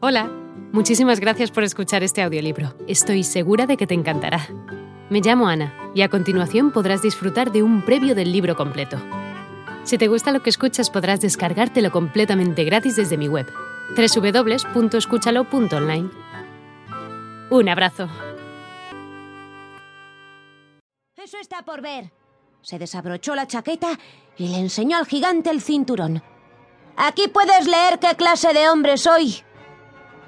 Hola, muchísimas gracias por escuchar este audiolibro. Estoy segura de que te encantará. Me llamo Ana y a continuación podrás disfrutar de un previo del libro completo. Si te gusta lo que escuchas podrás descargártelo completamente gratis desde mi web, www.escúchalo.online. Un abrazo. Eso está por ver. Se desabrochó la chaqueta y le enseñó al gigante el cinturón. Aquí puedes leer qué clase de hombre soy.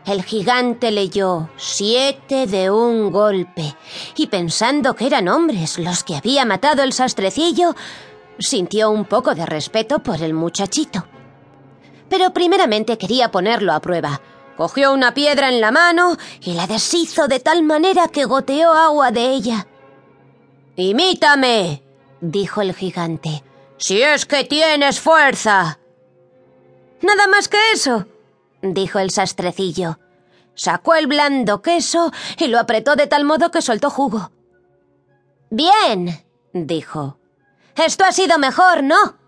El gigante leyó siete de un golpe y pensando que eran hombres los que había matado el sastrecillo, sintió un poco de respeto por el muchachito. Pero primeramente quería ponerlo a prueba. Cogió una piedra en la mano y la deshizo de tal manera que goteó agua de ella. Imítame, dijo el gigante, si es que tienes fuerza. Nada más que eso, dijo el sastrecillo. Sacó el blando queso y lo apretó de tal modo que soltó jugo. Bien, dijo. Esto ha sido mejor, ¿no?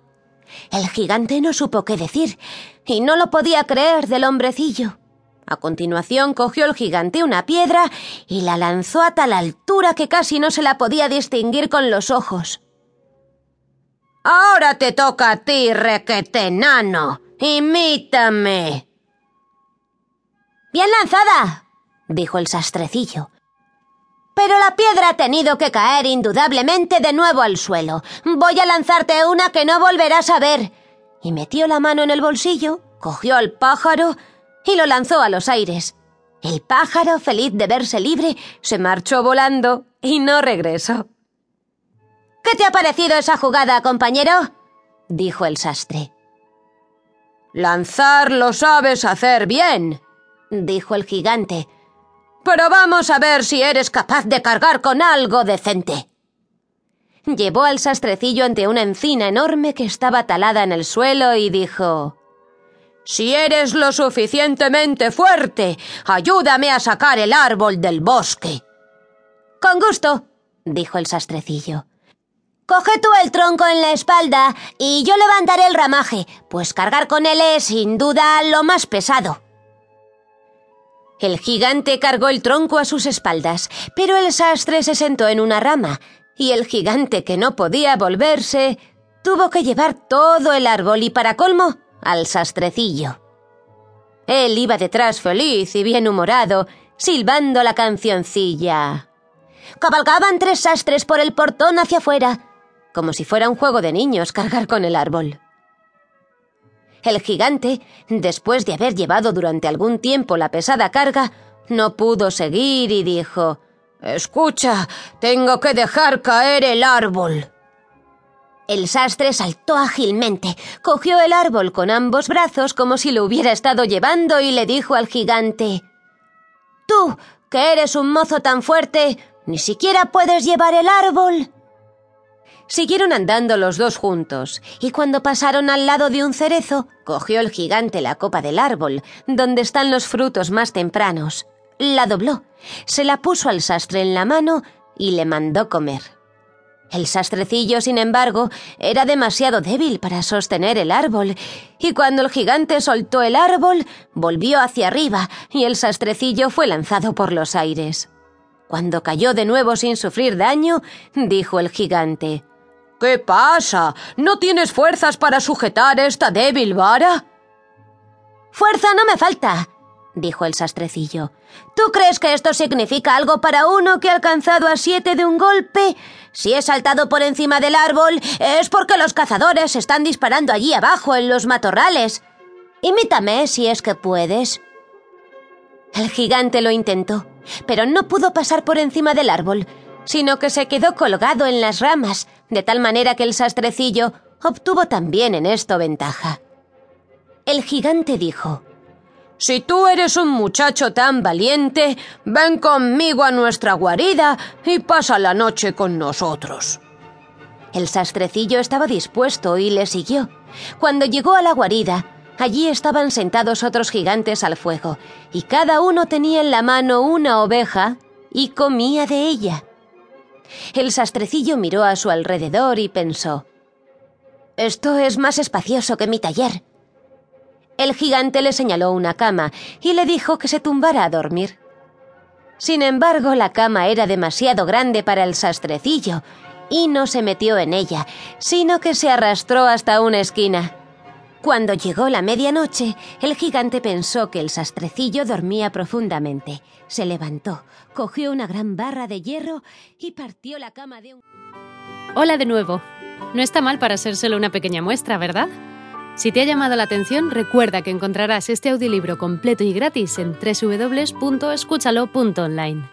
El gigante no supo qué decir y no lo podía creer del hombrecillo. A continuación cogió el gigante una piedra y la lanzó a tal altura que casi no se la podía distinguir con los ojos. Ahora te toca a ti, requete nano. Imítame. Bien lanzada, dijo el sastrecillo. Pero la piedra ha tenido que caer indudablemente de nuevo al suelo. Voy a lanzarte una que no volverás a ver. Y metió la mano en el bolsillo, cogió al pájaro y lo lanzó a los aires. El pájaro, feliz de verse libre, se marchó volando y no regresó. ¿Qué te ha parecido esa jugada, compañero? dijo el sastre. Lanzar lo sabes hacer bien, dijo el gigante. Pero vamos a ver si eres capaz de cargar con algo decente. Llevó al sastrecillo ante una encina enorme que estaba talada en el suelo y dijo Si eres lo suficientemente fuerte, ayúdame a sacar el árbol del bosque. Con gusto, dijo el sastrecillo. Coge tú el tronco en la espalda y yo levantaré el ramaje, pues cargar con él es sin duda lo más pesado. El gigante cargó el tronco a sus espaldas, pero el sastre se sentó en una rama, y el gigante, que no podía volverse, tuvo que llevar todo el árbol y para colmo al sastrecillo. Él iba detrás feliz y bien humorado, silbando la cancioncilla. Cabalgaban tres sastres por el portón hacia afuera, como si fuera un juego de niños cargar con el árbol. El gigante, después de haber llevado durante algún tiempo la pesada carga, no pudo seguir y dijo Escucha, tengo que dejar caer el árbol. El sastre saltó ágilmente, cogió el árbol con ambos brazos como si lo hubiera estado llevando y le dijo al gigante Tú, que eres un mozo tan fuerte, ni siquiera puedes llevar el árbol. Siguieron andando los dos juntos, y cuando pasaron al lado de un cerezo, cogió el gigante la copa del árbol, donde están los frutos más tempranos, la dobló, se la puso al sastre en la mano y le mandó comer. El sastrecillo, sin embargo, era demasiado débil para sostener el árbol, y cuando el gigante soltó el árbol, volvió hacia arriba y el sastrecillo fue lanzado por los aires. Cuando cayó de nuevo sin sufrir daño, dijo el gigante ¿Qué pasa? ¿No tienes fuerzas para sujetar esta débil vara? Fuerza no me falta, dijo el sastrecillo. ¿Tú crees que esto significa algo para uno que ha alcanzado a siete de un golpe? Si he saltado por encima del árbol es porque los cazadores están disparando allí abajo en los matorrales. Imítame si es que puedes. El gigante lo intentó, pero no pudo pasar por encima del árbol, sino que se quedó colgado en las ramas, de tal manera que el sastrecillo obtuvo también en esto ventaja. El gigante dijo, Si tú eres un muchacho tan valiente, ven conmigo a nuestra guarida y pasa la noche con nosotros. El sastrecillo estaba dispuesto y le siguió. Cuando llegó a la guarida, allí estaban sentados otros gigantes al fuego, y cada uno tenía en la mano una oveja y comía de ella. El sastrecillo miró a su alrededor y pensó Esto es más espacioso que mi taller. El gigante le señaló una cama y le dijo que se tumbara a dormir. Sin embargo, la cama era demasiado grande para el sastrecillo y no se metió en ella, sino que se arrastró hasta una esquina. Cuando llegó la medianoche, el gigante pensó que el sastrecillo dormía profundamente. Se levantó, cogió una gran barra de hierro y partió la cama de un... Hola de nuevo. No está mal para ser solo una pequeña muestra, ¿verdad? Si te ha llamado la atención, recuerda que encontrarás este audiolibro completo y gratis en www.escúchalo.online.